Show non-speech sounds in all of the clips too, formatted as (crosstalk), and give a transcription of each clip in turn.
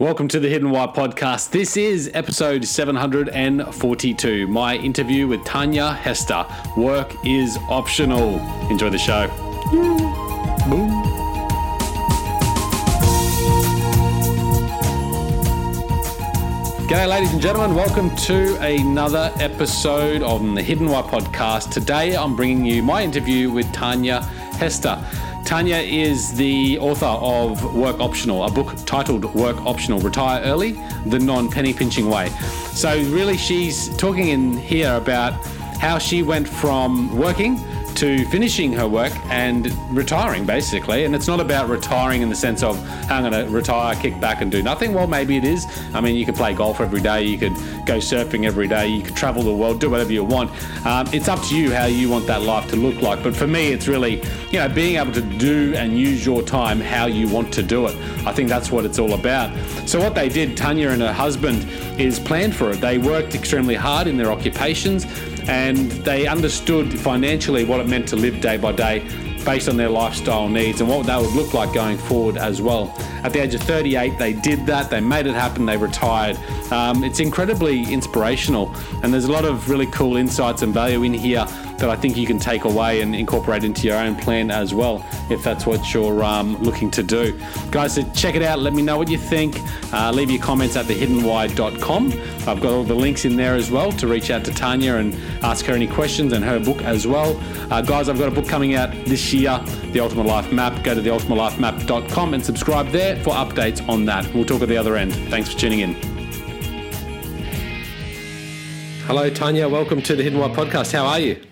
Welcome to the Hidden Why podcast. This is episode 742. My interview with Tanja Hester. Work is optional. Enjoy the show. G'day, ladies and gentlemen. Welcome to another episode of the Hidden Why podcast. Today, I'm bringing you my interview with Tanja Hester. Tanja is the author of Work Optional, a book titled Work Optional Retire Early, the Non Penny Pinching Way. So, really, she's talking in here about how she went from working to finishing her work and retiring, basically. And it's not about retiring in the sense of I'm going to retire, kick back, and do nothing. Well, maybe it is. I mean, you could play golf every day, you could go surfing every day, you could travel the world, do whatever you want. Um, it's up to you how you want that life to look like. But for me, it's really, you know, being able to do and use your time how you want to do it. I think that's what it's all about. So, what they did, Tanja and her husband, is planned for it. They worked extremely hard in their occupations and they understood financially what it meant to live day by day based on their lifestyle needs and what that would look like going forward as well. At the age of 38, they did that, they made it happen, they retired. Um, it's incredibly inspirational, and there's a lot of really cool insights and value in here that I think you can take away and incorporate into your own plan as well, if that's what you're um, looking to do. Guys, so check it out. Let me know what you think. Uh, leave your comments at thehiddenwhy.com. I've got all the links in there as well to reach out to Tanja and ask her any questions and her book as well. Uh, guys, I've got a book coming out this year, The Ultimate Life Map. Go to theultimatelife.map.com and subscribe there for updates on that. We'll talk at the other end. Thanks for tuning in. Hello, Tanja. Welcome to the Hidden Why podcast. How are you?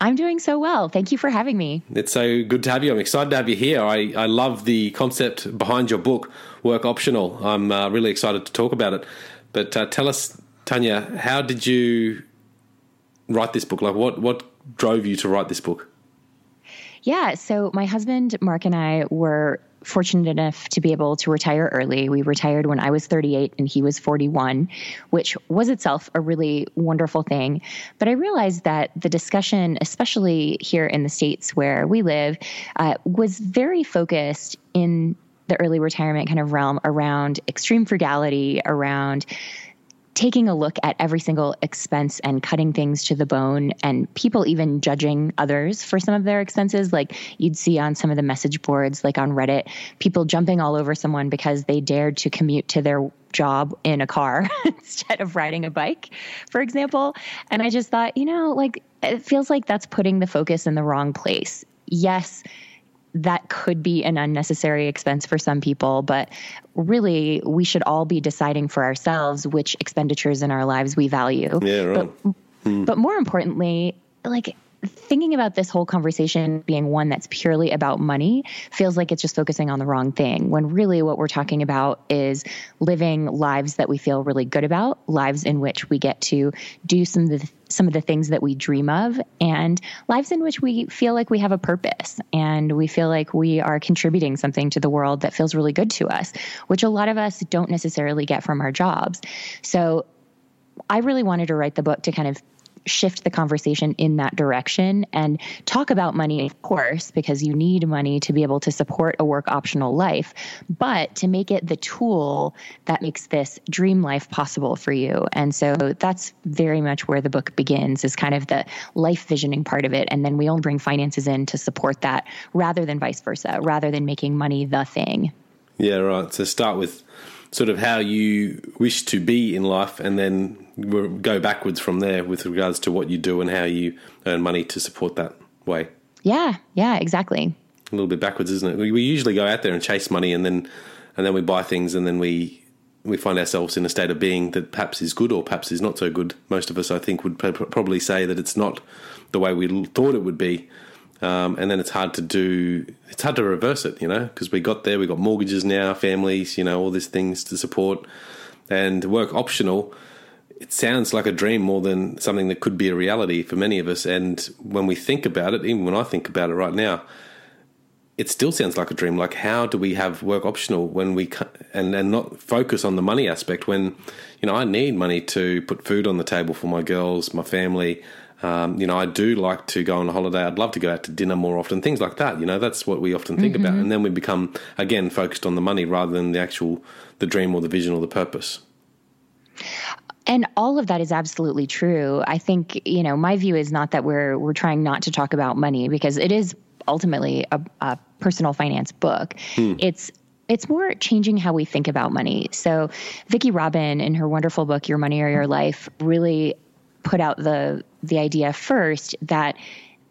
I'm doing so well. Thank you for having me. It's so good to have you. I'm excited to have you here. I, I love the concept behind your book, Work Optional. I'm uh, really excited to talk about it. But uh, tell us, Tanja, how did you write this book? Like, what, what drove you to write this book? Yeah, so my husband, Mark, and I were fortunate enough to be able to retire early. We retired when I was 38 and he was 41, which was itself a really wonderful thing. But I realized that the discussion, especially here in the States where we live, uh, was very focused in the early retirement kind of realm around extreme frugality, around taking a look at every single expense and cutting things to the bone and people even judging others for some of their expenses. Like you'd see on some of the message boards like on reddit people jumping all over someone because they dared to commute to their job in a car (laughs) instead of riding a bike for example. And i just thought you know like it feels like that's putting the focus in the wrong place. Yes that could be an unnecessary expense for some people, but really we should all be deciding for ourselves which expenditures in our lives we value. Yeah, right. But, hmm. but more importantly, like thinking about this whole conversation being one that's purely about money feels like it's just focusing on the wrong thing when really what we're talking about is living lives that we feel really good about lives in which we get to do some of the some of the things that we dream of and lives in which we feel like we have a purpose and we feel like we are contributing something to the world that feels really good to us which a lot of us don't necessarily get from our jobs. So I really wanted to write the book to kind of shift the conversation in that direction and talk about money, of course, because you need money to be able to support a work optional life, but to make it the tool that makes this dream life possible for you. And so that's very much where the book begins is kind of the life visioning part of it. And then we only bring finances in to support that rather than vice versa, rather than making money the thing. Yeah, right. So start with sort of how you wish to be in life and then go backwards from there with regards to what you do and how you earn money to support that way. Yeah, yeah, exactly. A little bit backwards, isn't it? We, we usually go out there and chase money and then and then we buy things and then we we find ourselves in a state of being that perhaps is good or perhaps is not so good. Most of us, I think, would probably say that it's not the way we thought it would be. Um, and then it's hard to do. It's hard to reverse it, you know, because we got there. We got mortgages now, families, you know, all these things to support, and work optional. It sounds like a dream more than something that could be a reality for many of us. And when we think about it, even when I think about it right now, it still sounds like a dream. Like, how do we have work optional when we and and not focus on the money aspect when, you know, I need money to put food on the table for my girls, my family, Um, you know, I do like to go on a holiday. I'd love to go out to dinner more often, things like that. You know, that's what we often think mm-hmm. about. And then we become, again, focused on the money rather than the actual, the dream or the vision or the purpose. And all of that is absolutely true. I think, you know, my view is not that we're we're trying not to talk about money because it is ultimately a, a personal finance book. Hmm. It's it's more changing how we think about money. So, Vicki Robin, in her wonderful book "Your Money or Your Life," really put out the the idea first that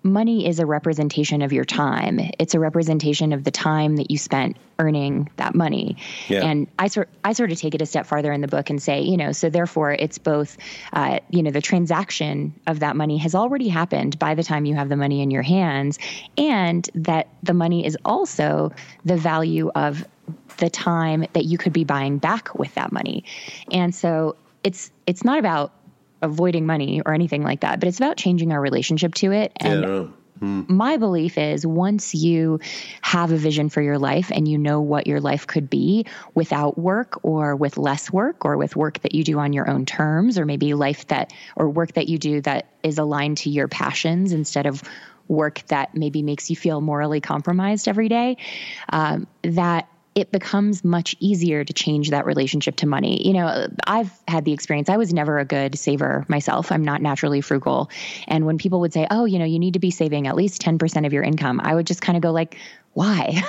money is a representation of your time. It's a representation of the time that you spent earning that money. Yeah. And I sort I sort of take it a step farther in the book and say, you know, so therefore it's both, uh, you know, the transaction of that money has already happened by the time you have the money in your hands, and that the money is also the value of the time that you could be buying back with that money. And so it's it's not about avoiding money or anything like that, but it's about changing our relationship to it. And yeah, hmm. my belief is once you have a vision for your life and you know what your life could be without work or with less work or with work that you do on your own terms or maybe life that or work that you do that is aligned to your passions instead of work that maybe makes you feel morally compromised every day, um, that it becomes much easier to change that relationship to money. You know, I've had the experience. I was never a good saver myself. I'm not naturally frugal. And when people would say, "Oh, you know, you need to be saving at least 10% of your income." I would just kind of go like, "Why?"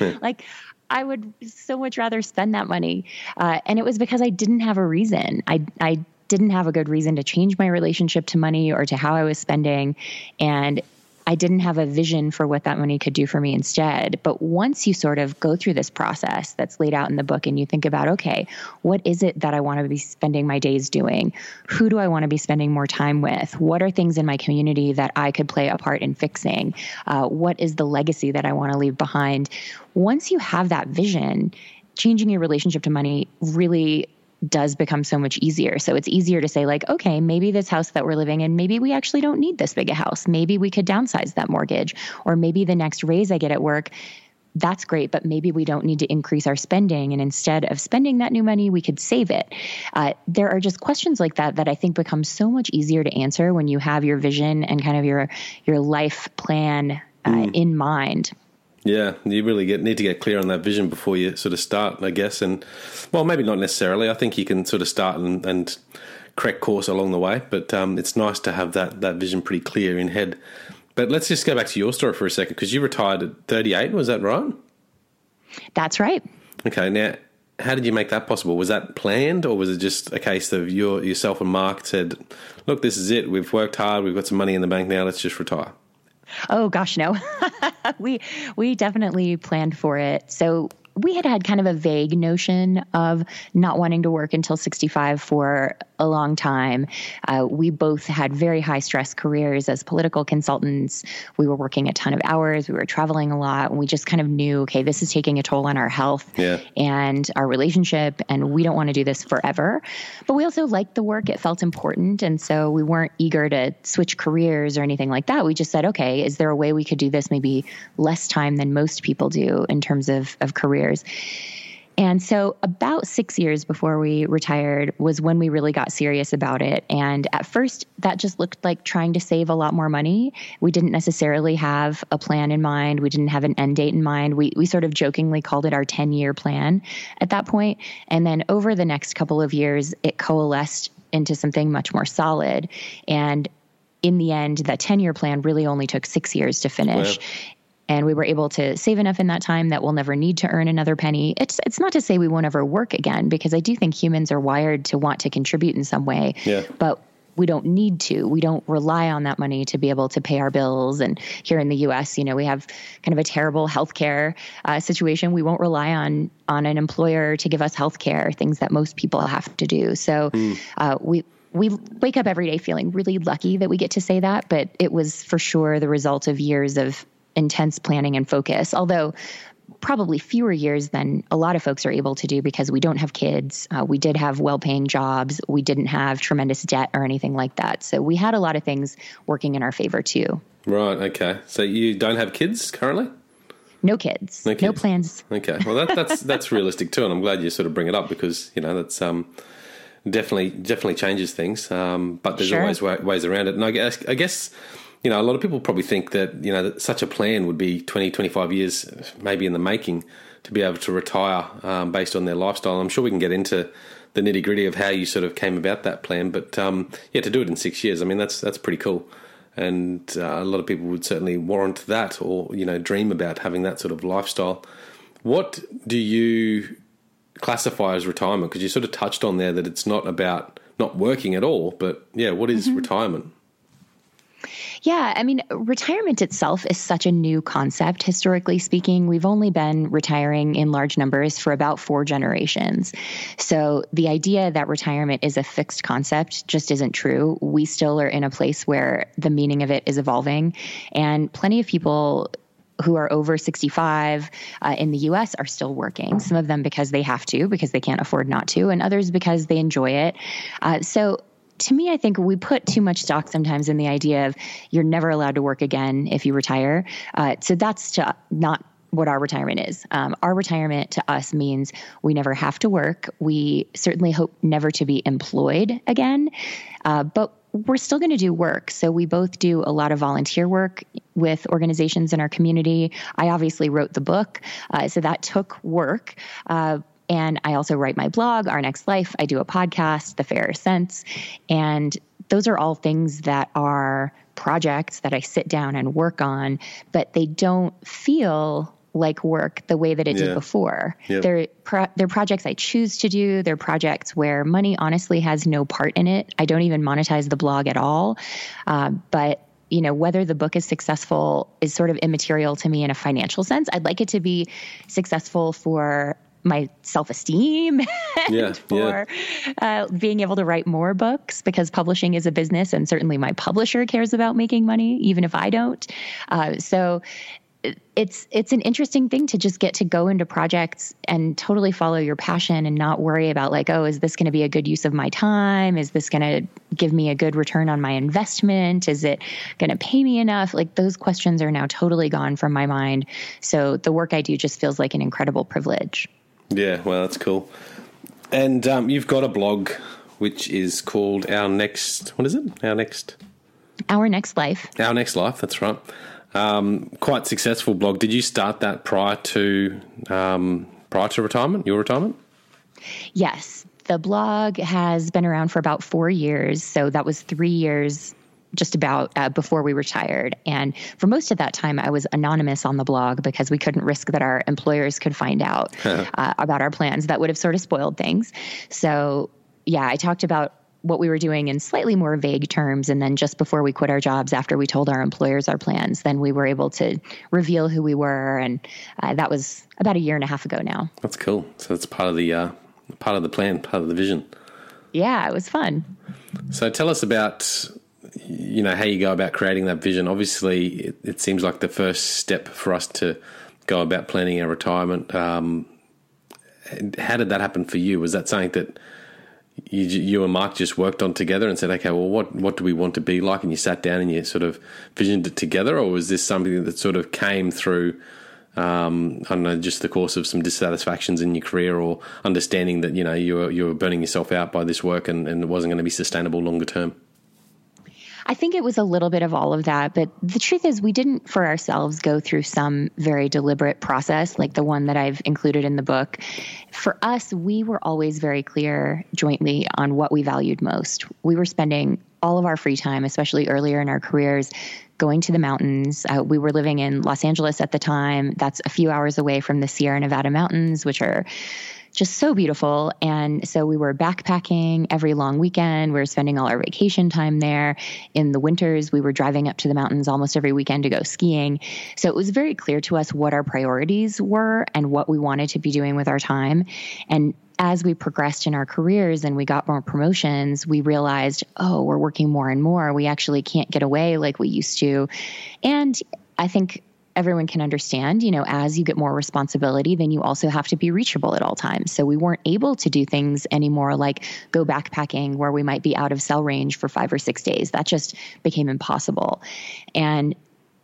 (laughs) like I would so much rather spend that money. Uh, and it was because I didn't have a reason. I I didn't have a good reason to change my relationship to money or to how I was spending. And I didn't have a vision for what that money could do for me instead. But once you sort of go through this process that's laid out in the book and you think about, okay, what is it that I want to be spending my days doing? Who do I want to be spending more time with? What are things in my community that I could play a part in fixing? Uh, what is the legacy that I want to leave behind? Once you have that vision, changing your relationship to money really does become so much easier. So it's easier to say, like, okay, maybe this house that we're living in, maybe we actually don't need this big a house. Maybe we could downsize that mortgage. Or maybe the next raise I get at work, that's great, but maybe we don't need to increase our spending. And instead of spending that new money, we could save it. Uh, there are just questions like that that I think become so much easier to answer when you have your vision and kind of your your life plan uh, mm. in mind. Yeah, you really get need to get clear on that vision before you sort of start, I guess. And well, maybe not necessarily. I think you can sort of start and, and correct course along the way. But um, it's nice to have that that vision pretty clear in head. But let's just go back to your story for a second because you retired at 38. Was that right? That's right. Okay. Now, how did you make that possible? Was that planned, or was it just a case of your yourself and Mark said, "Look, this is it. We've worked hard. We've got some money in the bank now. Let's just retire." Oh gosh, no. (laughs) we we definitely planned for it. So we had had kind of a vague notion of not wanting to work until 65 for a long time. Uh, we both had very high stress careers as political consultants. We were working a ton of hours. We were traveling a lot. And we just kind of knew, okay, this is taking a toll on our health yeah. and our relationship, and we don't want to do this forever. But we also liked the work. It felt important. And so we weren't eager to switch careers or anything like that. We just said, okay, is there a way we could do this maybe less time than most people do in terms of, of careers? And so, about six years before we retired was when we really got serious about it. And at first, that just looked like trying to save a lot more money. We didn't necessarily have a plan in mind, we didn't have an end date in mind. We, we sort of jokingly called it our 10 year plan at that point. And then over the next couple of years, it coalesced into something much more solid. And in the end, that 10 year plan really only took six years to finish and we were able to save enough in that time that we'll never need to earn another penny. It's it's not to say we won't ever work again because I do think humans are wired to want to contribute in some way. Yeah. But we don't need to. We don't rely on that money to be able to pay our bills. And here in the U.S., you know, we have kind of a terrible healthcare uh, situation. We won't rely on on an employer to give us health care, things that most people have to do. So mm. uh, we we wake up every day feeling really lucky that we get to say that, but it was for sure the result of years of intense planning and focus, although probably fewer years than a lot of folks are able to do because we don't have kids. Uh, we did have well paying jobs. We didn't have tremendous debt or anything like that. So we had a lot of things working in our favor too. Right. Okay. So you don't have kids currently? No kids. No, kids. no plans. Okay. Well, that, that's (laughs) that's realistic too, and I'm glad you sort of bring it up because you know that's um, definitely definitely changes things. Um, but there's Sure. always ways around it. And I guess, I guess, you know, a lot of people probably think that, you know, that such a plan would be 20, 25 years maybe in the making to be able to retire um, based on their lifestyle. I'm sure we can get into the nitty gritty of how you sort of came about that plan. But um, yeah, to do it in six years, I mean, that's that's pretty cool. And uh, a lot of people would certainly warrant that or, you know, dream about having that sort of lifestyle. What do you classify as retirement? Because you sort of touched on there that it's not about not working at all, but yeah, what is retirement? Yeah, I mean, retirement itself is such a new concept, historically speaking. We've only been retiring in large numbers for about four generations. So the idea that retirement is a fixed concept just isn't true. We still are in a place where the meaning of it is evolving, and plenty of people who are over 65 uh, in the US are still working. Some of them because they have to, because they can't afford not to, and others because they enjoy it. Uh, so to me, I think we put too much stock sometimes in the idea of you're never allowed to work again if you retire. Uh, so that's to not what our retirement is. Um, our retirement to us means we never have to work. We certainly hope never to be employed again, uh, but we're still going to do work. So we both do a lot of volunteer work with organizations in our community. I obviously wrote the book, uh, so that took work. Uh, and I also write my blog, Our Next Life. I do a podcast, The Fairer Cents. And those are all things that are projects that I sit down and work on, but they don't feel like work the way that it Yeah. did before. Yep. They're pro- they're projects I choose to do. They're projects where money honestly has no part in it. I don't even monetize the blog at all. Uh, but you know whether the book is successful is sort of immaterial to me in a financial sense. I'd like it to be successful for my self-esteem (laughs) and Yeah, for uh, being able to write more books because publishing is a business and certainly my publisher cares about making money even if i don't. Uh, so it's it's an interesting thing to just get to go into projects and totally follow your passion and not worry about like oh is this going to be a good use of my time? Is this going to give me a good return on my investment? Is it going to pay me enough? Like those questions are now totally gone from my mind. So the work i do just feels like an incredible privilege Yeah, well, that's cool. And um, you've got a blog which is called Our Next. What is it? Our Next. our next life Our Next Life. That's right. Um, quite successful blog. Did you start that prior to um, prior to retirement? Your retirement? Yes, the blog has been around for about four years. So that was three years just about uh, before we retired. And for most of that time, I was anonymous on the blog because we couldn't risk that our employers could find out (laughs) uh, about our plans. That would have sort of spoiled things. So, yeah, I talked about what we were doing in slightly more vague terms. And then just before we quit our jobs, after we told our employers our plans, then we were able to reveal who we were. And uh, that was about a year and a half ago now. That's cool. So that's part of the uh, part of the plan, part of the vision. Yeah, it was fun. So tell us about you know how you go about creating that vision. Obviously, it, it seems like the first step for us to go about planning our retirement. Um, how did that happen for you? Was that something that you, you and Mark just worked on together and said, okay, well, what what do we want to be like? And you sat down and you sort of visioned it together, or was this something that sort of came through? Um, I don't know, just the course of some dissatisfactions in your career, or understanding that you know you were you were burning yourself out by this work and, and it wasn't going to be sustainable longer term. I think it was a little bit of all of that, but the truth is, we didn't for ourselves go through some very deliberate process like the one that I've included in the book. For us, we were always very clear jointly on what we valued most. We were spending all of our free time, especially earlier in our careers, going to the mountains. Uh, we were living in Los Angeles at the time. That's a few hours away from the Sierra Nevada mountains, which are just so beautiful. And so we were backpacking every long weekend. We were spending all our vacation time there. In the winters, we were driving up to the mountains almost every weekend to go skiing. So it was very clear to us what our priorities were and what we wanted to be doing with our time. And as we progressed in our careers and we got more promotions, we realized, oh, we're working more and more. We actually can't get away like we used to. And I think everyone can understand, you know, as you get more responsibility, then you also have to be reachable at all times. So we weren't able to do things anymore like go backpacking where we might be out of cell range for five or six days. That just became impossible. And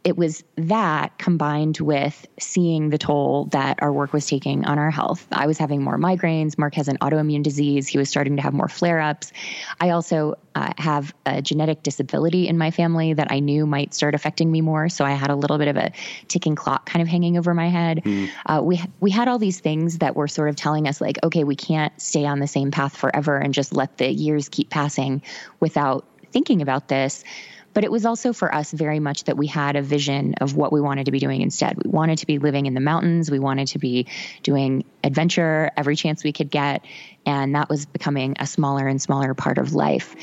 it was that combined with seeing the toll that our work was taking on our health. I was having more migraines. Mark has an autoimmune disease. He was starting to have more flare ups. I also uh, have a genetic disability in my family that I knew might start affecting me more. So I had a little bit of a ticking clock kind of hanging over my head. Mm. Uh, we we had all these things that were sort of telling us like, okay, we can't stay on the same path forever and just let the years keep passing without thinking about this. But it was also for us very much that we had a vision of what we wanted to be doing instead. We wanted to be living in the mountains. We wanted to be doing adventure every chance we could get. And that was becoming a smaller and smaller part of life.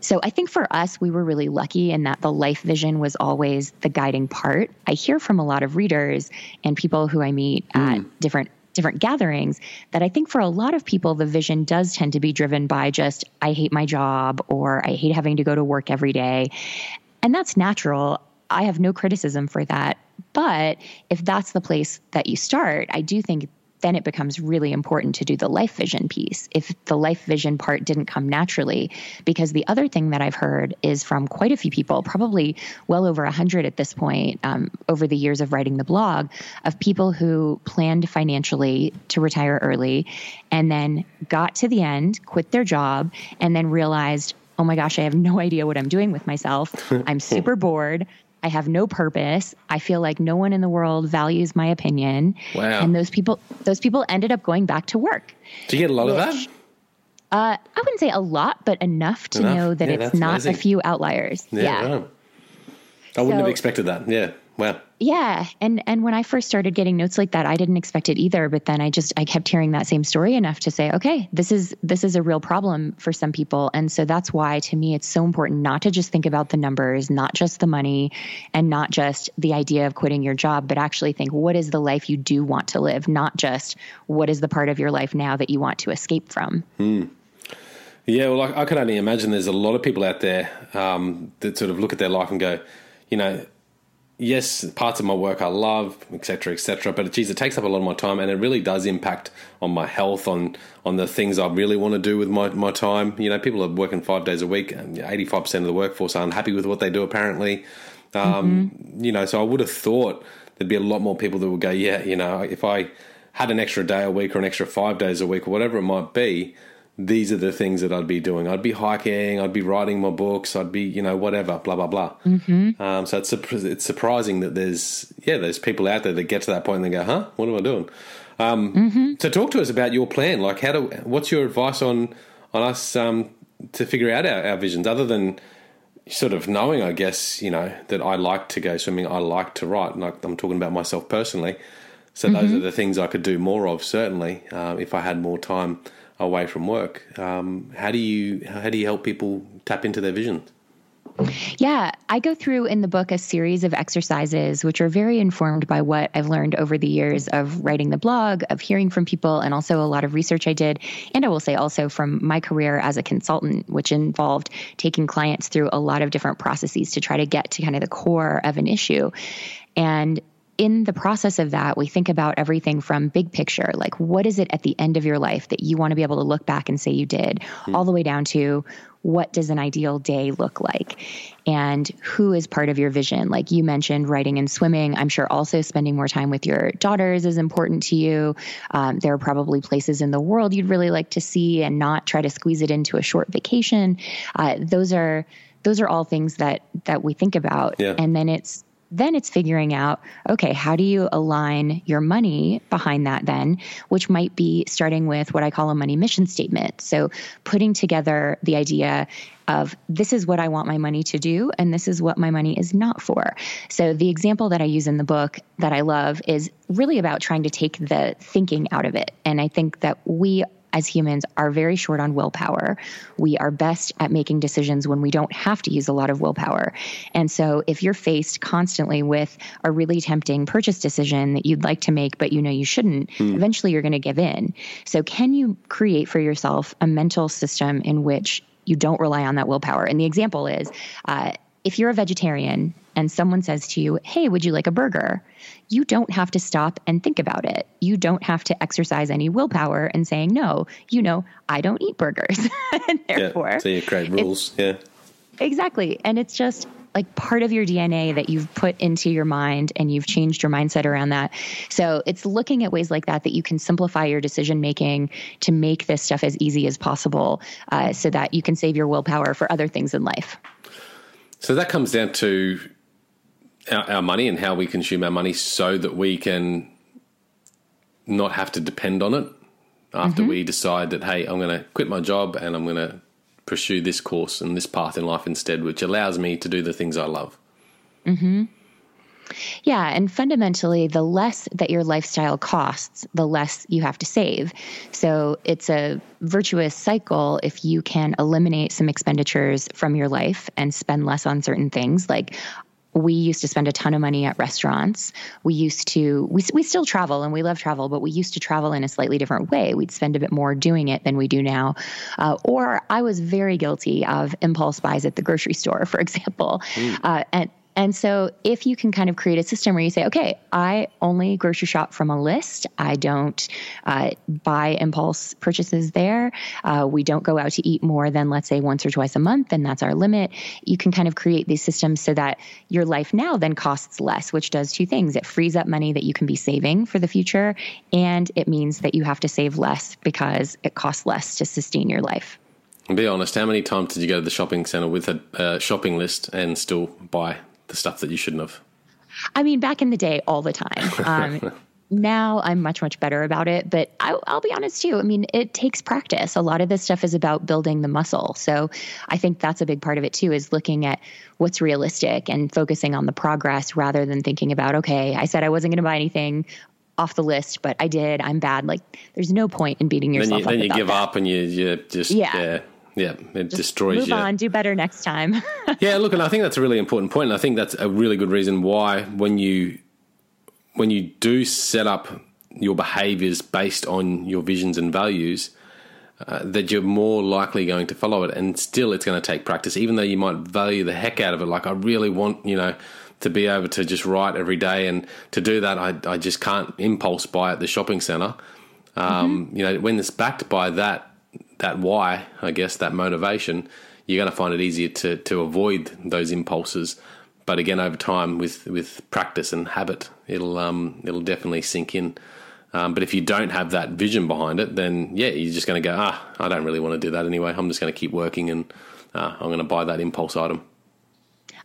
So I think for us, we were really lucky in that the life vision was always the guiding part. I hear from a lot of readers and people who I meet mm. at different different gatherings that I think for a lot of people, the vision does tend to be driven by just, I hate my job or I hate having to go to work every day. And that's natural. I have no criticism for that. But if that's the place that you start, I do think then it becomes really important to do the life vision piece if the life vision part didn't come naturally. Because the other thing that I've heard is from quite a few people, probably well over 100 at this point, um, over the years of writing the blog, of people who planned financially to retire early and then got to the end, quit their job, and then realized, oh my gosh, I have no idea what I'm doing with myself. (laughs) I'm super bored. I have no purpose. I feel like no one in the world values my opinion. Wow. And those people those people ended up going back to work. Do you get a lot which, of that? Uh, I wouldn't say a lot, but enough to enough. know that yeah, it's not amazing. a few outliers. Yeah. yeah. Right. I wouldn't so, have expected that. Yeah. Wow. Yeah, and and when I first started getting notes like that, I didn't expect it either. But then I just I kept hearing that same story enough to say, okay, this is this is a real problem for some people, and so that's why to me it's so important not to just think about the numbers, not just the money, and not just the idea of quitting your job, but actually think what is the life you do want to live, not just what is the part of your life now that you want to escape from. Hmm. Yeah, well, I, I, can only imagine there's a lot of people out there um, that sort of look at their life and go, you know, yes, parts of my work I love, etc., etc. But geez, it takes up a lot of my time, and it really does impact on my health, on on the things I really want to do with my, my time. You know, people are working five days a week, and eighty five percent of the workforce are unhappy with what they do. Apparently, um, mm-hmm. you know, so I would have thought there'd be a lot more people that would go, yeah, you know, if I had an extra day a week or an extra five days a week or whatever it might be these are the things that I'd be doing. I'd be hiking, I'd be writing my books, I'd be, you know, whatever, blah blah blah. Mm-hmm. Um, so it's it's surprising that there's yeah, there's people out there that get to that point and they go, huh, what am I doing? Um, mm-hmm. So talk to us about your plan. Like, how do what's your advice on on us um, to figure out our, our visions, other than sort of knowing, I guess, you know, that I like to go swimming, I like to write. Like I'm talking about myself personally. So mm-hmm. those are the things I could do more of, certainly, uh, if I had more time away from work. Um, how do you how do you help people tap into their vision? Yeah, I go through in the book a series of exercises which are very informed by what I've learned over the years of writing the blog, of hearing from people, and also a lot of research I did. And I will say also from my career as a consultant, which involved taking clients through a lot of different processes to try to get to kind of the core of an issue. And in the process of that, we think about everything from big picture, like what is it at the end of your life that you want to be able to look back and say you did, mm. all the way down to what does an ideal day look like? And who is part of your vision? Like you mentioned writing and swimming. I'm sure also spending more time with your daughters is important to you. Um, there are probably places in the world you'd really like to see and not try to squeeze it into a short vacation. Uh, those are those are all things that that we think about. Yeah. and then it's then it's figuring out, okay, how do you align your money behind that then, which might be starting with what I call a money mission statement. So putting together the idea of this is what I want my money to do, and this is what my money is not for. So, the example that I use in the book that I love is really about trying to take the thinking out of it. And I think that we as humans are very short on willpower. We are best at making decisions when we don't have to use a lot of willpower. And so if you're faced constantly with a really tempting purchase decision that you'd like to make, but you know you shouldn't, mm. eventually you're going to give in. So can you create for yourself a mental system in which you don't rely on that willpower? And the example is, uh, if you're a vegetarian and someone says to you, Hey, would you like a burger? You don't have to stop and think about it. You don't have to exercise any willpower and saying, No, you know, I don't eat burgers. (laughs) and therefore, yeah, so you create rules. Yeah. Exactly. And it's just, like part of your DNA that you've put into your mind and you've changed your mindset around that. So it's looking at ways like that that you can simplify your decision making to make this stuff as easy as possible uh, so that you can save your willpower for other things in life. So that comes down to our, our money and how we consume our money so that we can not have to depend on it after mm-hmm. we decide that, hey, I'm going to quit my job and I'm going to pursue this course and this path in life instead, which allows me to do the things I love. Hmm. Yeah, and fundamentally, the less that your lifestyle costs, the less you have to save. So it's a virtuous cycle if you can eliminate some expenditures from your life and spend less on certain things. Like we used to spend a ton of money at restaurants. We used to, we, we still travel and we love travel, but we used to travel in a slightly different way. We'd spend a bit more doing it than we do now. Uh, or I was very guilty of impulse buys at the grocery store, (laughs) for example. Mm. Uh, and and so, if you can kind of create a system where you say, okay, I only grocery shop from a list, I don't uh, buy impulse purchases there, uh, we don't go out to eat more than, let's say, once or twice a month, and that's our limit. You can kind of create these systems so that your life now then costs less, which does two things. It frees up money that you can be saving for the future, and it means that you have to save less because it costs less to sustain your life. Be honest, how many times did you go to the shopping center with a uh, shopping list and still buy the stuff that you shouldn't have? I mean, back in the day, all the time. (laughs) Um, now I'm much, much better about it. But I, will be honest too. I mean, it takes practice. A lot of this stuff is about building the muscle. So I think that's a big part of it too, is looking at what's realistic and focusing on the progress rather than thinking about, okay, I said I wasn't going to buy anything off the list, but I did. I'm bad. Like, there's no point in beating yourself then you, up. Then you give that. up and you, you just, yeah. yeah yeah, it Just destroys move you. on, do better next time. (laughs) yeah, look, and I think that's a really important point, and I think that's a really good reason why when you when you do set up your behaviors based on your visions and values, uh, that you're more likely going to follow it. And still, it's going to take practice, even though you might value the heck out of it. Like, I really want, you know, to be able to just write every day. And to do that, I, I just can't impulse buy at the shopping center. Um, mm-hmm. You know, when it's backed by that that why, I guess, that motivation, you're going to find it easier to to avoid those impulses. But again, over time, with with practice and habit, it'll um, it'll definitely sink in. Um, but if you don't have that vision behind it, then yeah, you're just going to go, ah, I don't really want to do that anyway. I'm just going to keep working and uh, I'm going to buy that impulse item.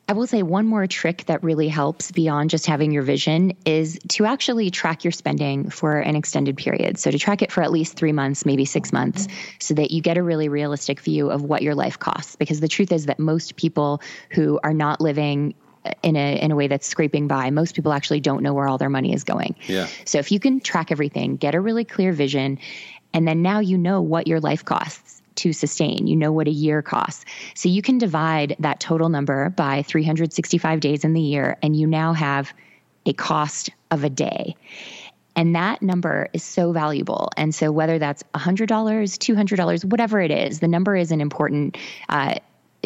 I will say one more trick that really helps beyond just having your vision is to actually track your spending for an extended period. So to track it for at least three months, maybe six months, so that you get a really realistic view of what your life costs. Because the truth is that most people who are not living in a in a way that's scraping by. Most people actually don't know where all their money is going. Yeah. So if you can track everything, get a really clear vision, and then now you know what your life costs to sustain. You know what a year costs. So you can divide that total number by 365 days in the year, and you now have a cost of a day. And that number is so valuable. And so, whether that's $100, $200, whatever it is, the number isn't important. Uh,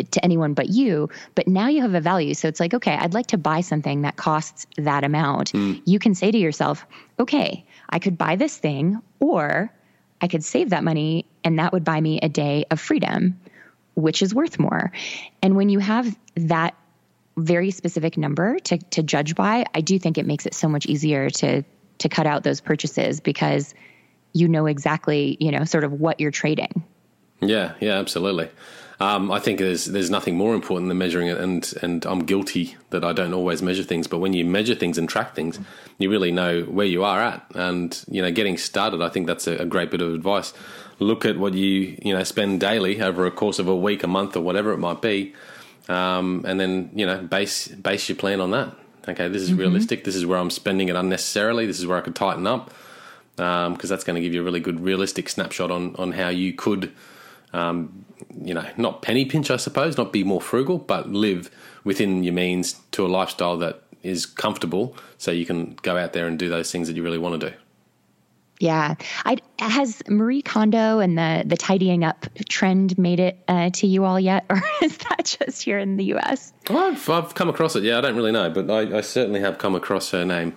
to anyone but you, but now you have a value. So it's like, okay, I'd like to buy something that costs that amount. Mm. You can say to yourself, okay, I could buy this thing, or I could save that money and that would buy me a day of freedom, which is worth more. And when you have that very specific number to, to judge by, I do think it makes it so much easier to to cut out those purchases because you know exactly, you know, sort of what you're trading. Yeah, yeah, absolutely. Um, I think there's there's nothing more important than measuring it, and and I'm guilty that I don't always measure things. But when you measure things and track things, you really know where you are at, and you know, getting started. I think that's a, great bit of advice. Look at what you you know spend daily over a course of a week, a month, or whatever it might be, um, and then you know base base your plan on that. Okay, this is mm-hmm. realistic. This is where I'm spending it unnecessarily. This is where I could tighten up because um, that's going to give you a really good realistic snapshot on on how you could um, you know, not penny pinch, I suppose, not be more frugal, but live within your means to a lifestyle that is comfortable so you can go out there and do those things that you really want to do. Yeah. I, has Marie Kondo and the, the tidying up trend made it uh, to you all yet? (laughs) Or is that just here in the US? I've, I've come across it. Yeah, I don't really know, but I, I certainly have come across her name.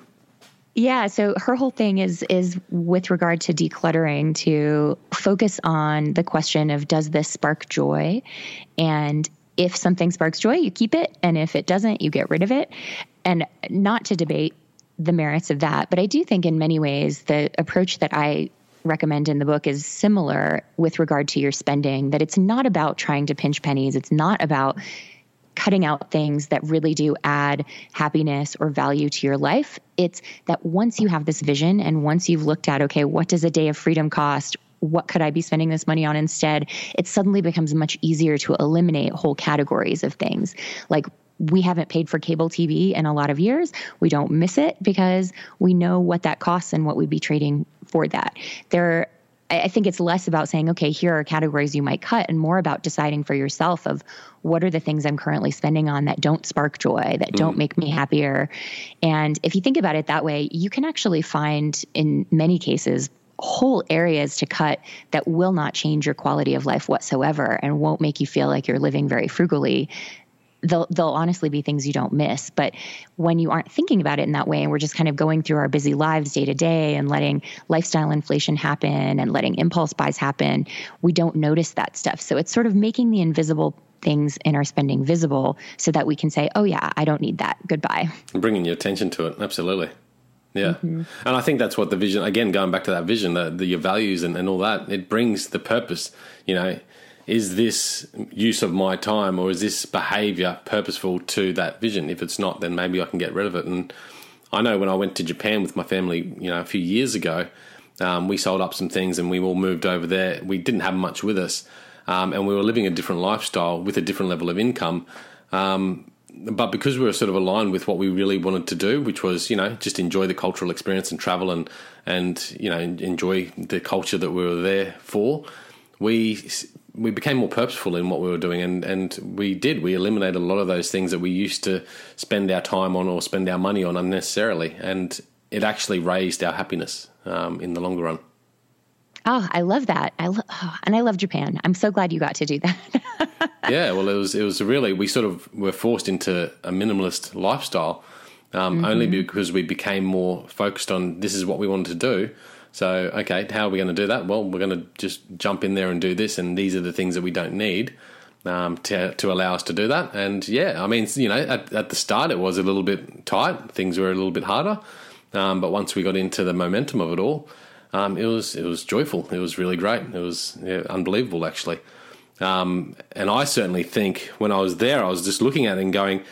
Yeah, so her whole thing is is with regard to decluttering to focus on the question of does this spark joy and if something sparks joy, you keep it. And if it doesn't, you get rid of it. And not to debate the merits of that, but I do think in many ways the approach that I recommend in the book is similar with regard to your spending, that it's not about trying to pinch pennies. It's not about cutting out things that really do add happiness or value to your life. It's that once you have this vision and once you've looked at, okay, what does a day of freedom cost? What could I be spending this money on instead? It suddenly becomes much easier to eliminate whole categories of things. Like we haven't paid for cable TV in a lot of years. We don't miss it because we know what that costs and what we'd be trading for that. There I think it's less about saying, okay, here are categories you might cut, and more about deciding for yourself of what are the things I'm currently spending on that don't spark joy, that mm. don't make me happier. And if you think about it that way, you can actually find in many cases whole areas to cut that will not change your quality of life whatsoever and won't make you feel like you're living very frugally they'll they'll honestly be things you don't miss. But when you aren't thinking about it in that way, and we're just kind of going through our busy lives day to day and letting lifestyle inflation happen and letting impulse buys happen, we don't notice that stuff. So it's sort of making the invisible things in our spending visible so that we can say, "Oh yeah, I don't need that. Goodbye." Bringing your attention to it, absolutely. Yeah. Mm-hmm. And I think that's what the vision, again, going back to that vision, the, the, your values and, and all that, it brings the purpose. You know, is this use of my time or is this behavior purposeful to that vision? If it's not, then maybe I can get rid of it. And I know when I went to Japan with my family, you know, a few years ago, um, we sold up some things and we all moved over there. We didn't have much with us, um, and we were living a different lifestyle with a different level of income. Um, but because we were sort of aligned with what we really wanted to do, which was you know just enjoy the cultural experience and travel and and you know enjoy the culture that we were there for, we we became more purposeful in what we were doing, and and we did. We eliminated a lot of those things that we used to spend our time on or spend our money on unnecessarily, and it actually raised our happiness um, in the longer run. Oh, I love that. I lo- oh, and I love Japan. I'm so glad you got to do that. (laughs) yeah, well, it was it was really we sort of were forced into a minimalist lifestyle, um, mm-hmm. only because we became more focused on this is what we wanted to do so, okay, how are we going to do that? Well, we're going to just jump in there and do this, and these are the things that we don't need um, to, to allow us to do that. And yeah, I mean, you know, at, at the start it was a little bit tight, things were a little bit harder, um, but once we got into the momentum of it all, um, it was it was joyful. It was really great. It was yeah, unbelievable, actually. Um, and I certainly think when I was there, I was just looking at it and going,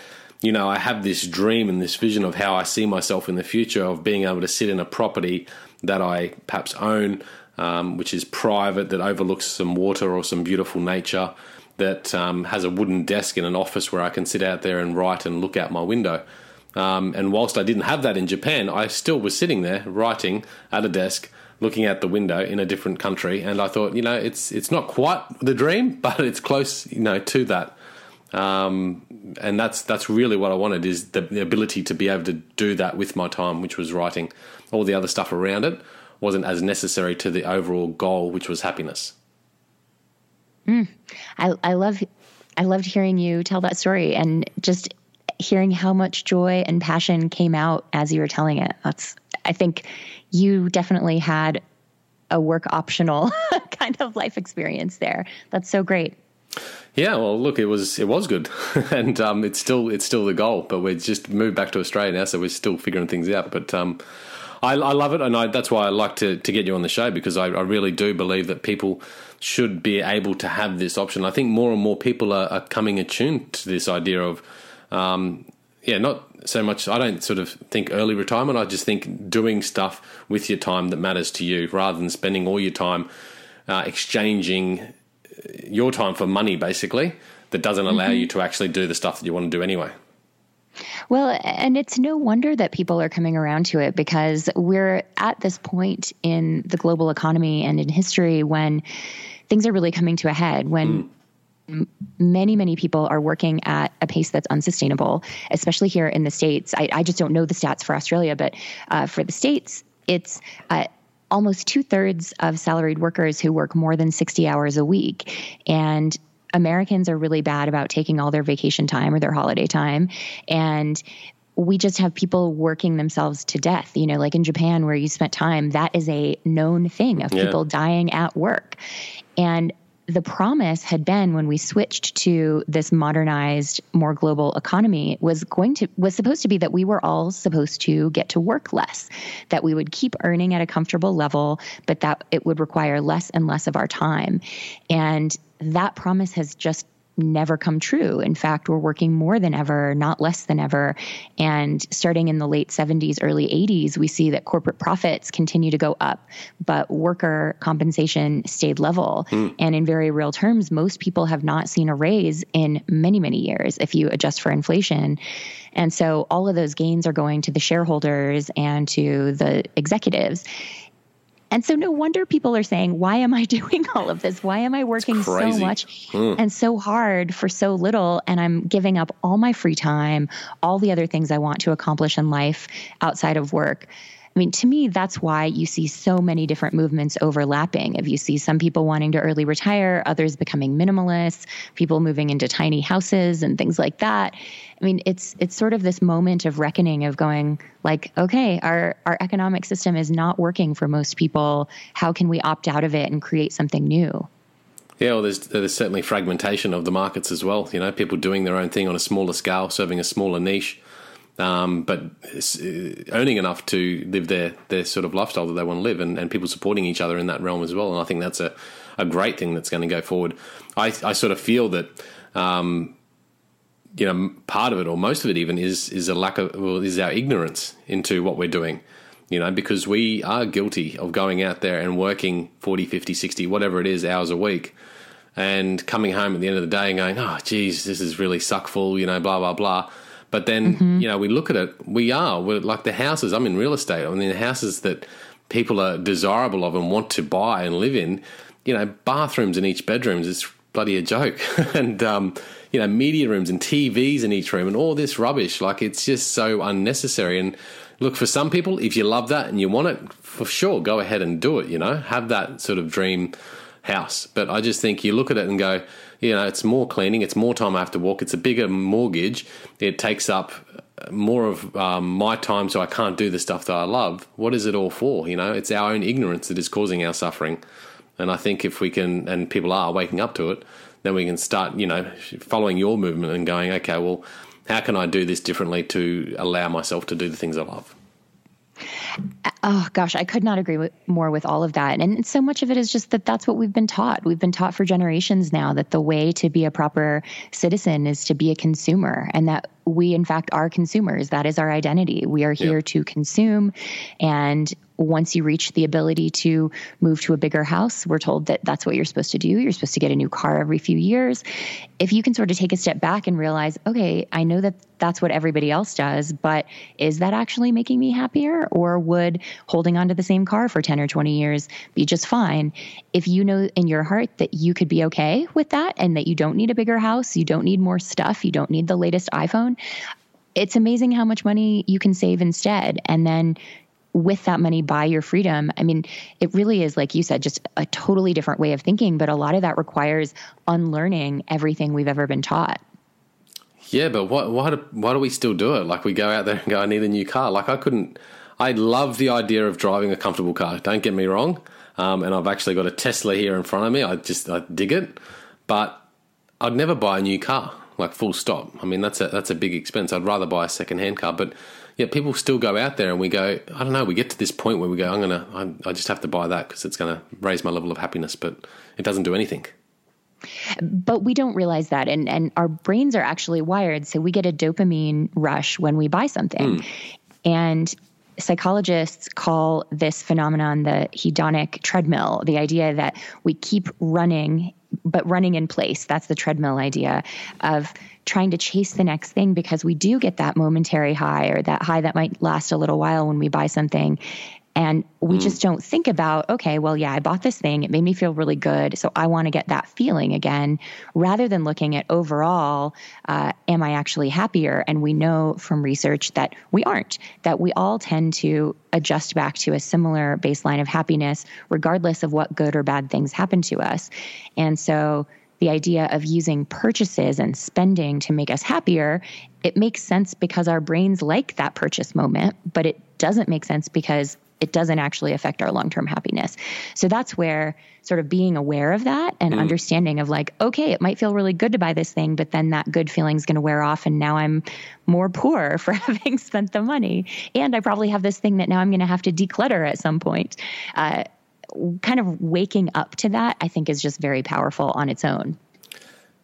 you know, I have this dream and this vision of how I see myself in the future of being able to sit in a property that I perhaps own, um, which is private, that overlooks some water or some beautiful nature, that um, has a wooden desk in an office where I can sit out there and write and look out my window. Um, and whilst I didn't have that in Japan, I still was sitting there writing at a desk, looking out the window in a different country. And I thought, you know, it's it's not quite the dream, (laughs) but it's close, you know, to that. Um, and that's that's really what I wanted is the, the, ability to be able to do that with my time, which was writing. All the other stuff around it wasn't as necessary to the overall goal, which was happiness. Mm. I, I love I loved hearing you tell that story and just hearing how much joy and passion came out as you were telling it. That's I think you definitely had a work optional (laughs) kind of life experience there. That's so great. Yeah, well, look, it was it was good, (laughs) and um, it's still it's still the goal. But we're just moved back to Australia now, so we're still figuring things out. But um, I, I, love it, and I, that's why I like to, to get you on the show because I, I, really do believe that people should be able to have this option. I think more and more people are, are coming attuned to this idea of, um, yeah, not so much. I don't sort of think early retirement. I just think doing stuff with your time that matters to you, rather than spending all your time uh, exchanging your time for money, basically, that doesn't allow mm-hmm. you to actually do the stuff that you want to do anyway. Well, and it's no wonder that people are coming around to it because we're at this point in the global economy and in history when things are really coming to a head, when mm. Many, many people are working at a pace that's unsustainable, especially here in the States. I, I just don't know the stats for Australia, but uh, for the States, it's uh, almost two thirds of salaried workers who work more than 60 hours a week. And Americans are really bad about taking all their vacation time or their holiday time. And we just have people working themselves to death. You know, like in Japan, where you spent time, that is a known thing of yeah. people dying at work. And the promise had been when we switched to this modernized more global economy was going to was supposed to be that we were all supposed to get to work less that we would keep earning at a comfortable level but that it would require less and less of our time. And that promise has just never come true. In fact, we're working more than ever, not less than ever. And starting in the late 70s, early 80s, we see that corporate profits continue to go up, but worker compensation stayed level. Mm. And in very real terms, most people have not seen a raise in many, many years if you adjust for inflation. And so all of those gains are going to the shareholders and to the executives. And so no wonder people are saying, why am I (laughs) doing all of this? Why am I working so much mm. and so hard for so little? And I'm giving up all my free time, all the other things I want to accomplish in life outside of work. I mean, to me, that's why you see so many different movements overlapping. If you see some people wanting to early retire, others becoming minimalists, people moving into tiny houses and things like that. I mean, it's it's sort of this moment of reckoning of going like, okay, our our economic system is not working for most people. How can we opt out of it and create something new? Yeah, well, there's there's certainly fragmentation of the markets as well. You know, people doing their own thing on a smaller scale, serving a smaller niche um, but earning uh, enough to live their their sort of lifestyle that they want to live, and, and people supporting each other in that realm as well. And I think that's a, a great thing that's going to go forward. I, I sort of feel that. Um, you know, part of it, or most of it, even is is a lack of, well, is our ignorance into what we're doing. You know, because we are guilty of going out there and working 40, 50, 60, whatever it is, hours a week, and coming home at the end of the day and going, oh, geez, this is really suckful, you know, blah, blah, blah. But then, mm-hmm. you know, we look at it, we are, we're like the houses, I'm in real estate, I mean, the houses that people are desirable of and want to buy and live in, you know, bathrooms in each bedroom is bloody a joke. (laughs) and, um, you know, media rooms and TVs in each room and all this rubbish. Like, it's just so unnecessary. And look, for some people, if you love that and you want it, for sure, go ahead and do it, you know, have that sort of dream house. But I just think you look at it and go, you know, it's more cleaning, it's more time I have to walk, it's a bigger mortgage, it takes up more of um, my time, so I can't do the stuff that I love. What is it all for? You know, it's our own ignorance that is causing our suffering. And I think if we can, and people are waking up to it, then we can start, you know, following your movement and going, okay, well, how can I do this differently to allow myself to do the things I love? Oh gosh, I could not agree with, more with all of that. And so much of it is just that that's what we've been taught. We've been taught for generations now that the way to be a proper citizen is to be a consumer and that we in fact are consumers. That is our identity. We are here to consume and once you reach the ability to move to a bigger house, we're told that that's what you're supposed to do. You're supposed to get a new car every few years. If you can sort of take a step back and realize, okay, I know that that's what everybody else does, but is that actually making me happier? Or would holding on to the same car for 10 or 20 years be just fine? If you know in your heart that you could be okay with that and that you don't need a bigger house, you don't need more stuff, you don't need the latest iPhone, it's amazing how much money you can save instead. And then with that money buy your freedom. I mean, it really is, like you said, just a totally different way of thinking, but a lot of that requires unlearning everything we've ever been taught. Yeah, but what, why, do, why do we still do it? Like we go out there and go, I need a new car. Like I couldn't, I love the idea of driving a comfortable car. Don't get me wrong. Um, and I've actually got a Tesla here in front of me. I just, I dig it. But I'd never buy a new car, like full stop. I mean, that's a, that's a big expense. I'd rather buy a second hand car. But yet people still go out there and we go, I don't know, we get to this point where we go, I'm going to, I just have to buy that because it's going to raise my level of happiness, but it doesn't do anything. But we don't realize that. And, and our brains are actually wired. So we get a dopamine rush when we buy something. Mm. And psychologists call this phenomenon the hedonic treadmill the idea that we keep running but running in place that's the treadmill idea of trying to chase the next thing because we do get that momentary high or that high that might last a little while when we buy something. And we mm. just don't think about, okay, well, yeah, I bought this thing. It made me feel really good. So I want to get that feeling again, rather than looking at overall, uh, am I actually happier? And we know from research that we aren't, that we all tend to adjust back to a similar baseline of happiness, regardless of what good or bad things happen to us. And so, the idea of using purchases and spending to make us happier, it makes sense because our brains like that purchase moment, but it doesn't make sense because it doesn't actually affect our long term happiness. So that's where sort of being aware of that and mm. understanding of like, okay, it might feel really good to buy this thing, but then that good feeling is going to wear off. And now I'm more poor (laughs) for having spent the money. And I probably have this thing that now I'm going to have to declutter at some point. Uh, kind of waking up to that, I think, is just very powerful on its own.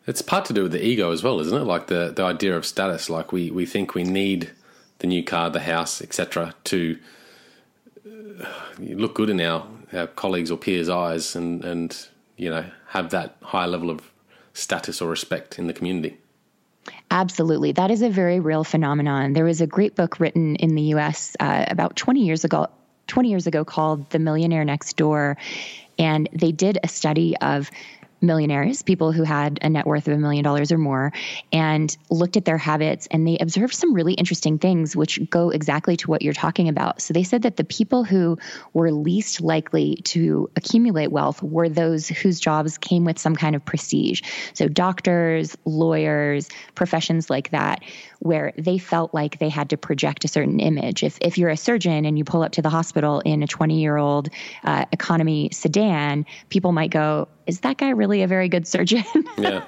It's part to do with the ego as well, isn't it? Like the, the idea of status. Like we, we think we need the new car, the house, etc., to uh, look good in our, our colleagues or peers' eyes, and and you know have that high level of status or respect in the community. Absolutely. That is a very real phenomenon. There was a great book written in the US uh, about 20 years ago 20 years ago called The Millionaire Next Door and they did a study of millionaires, people who had a net worth of a million dollars or more, and looked at their habits and they observed some really interesting things which go exactly to what you're talking about. So they said that the people who were least likely to accumulate wealth were those whose jobs came with some kind of prestige. So doctors, lawyers, professions like that where they felt like they had to project a certain image. If, if you're a surgeon and you pull up to the hospital in a 20 year old uh, economy sedan, people might go, Is that guy really a very good surgeon? (laughs) Yeah.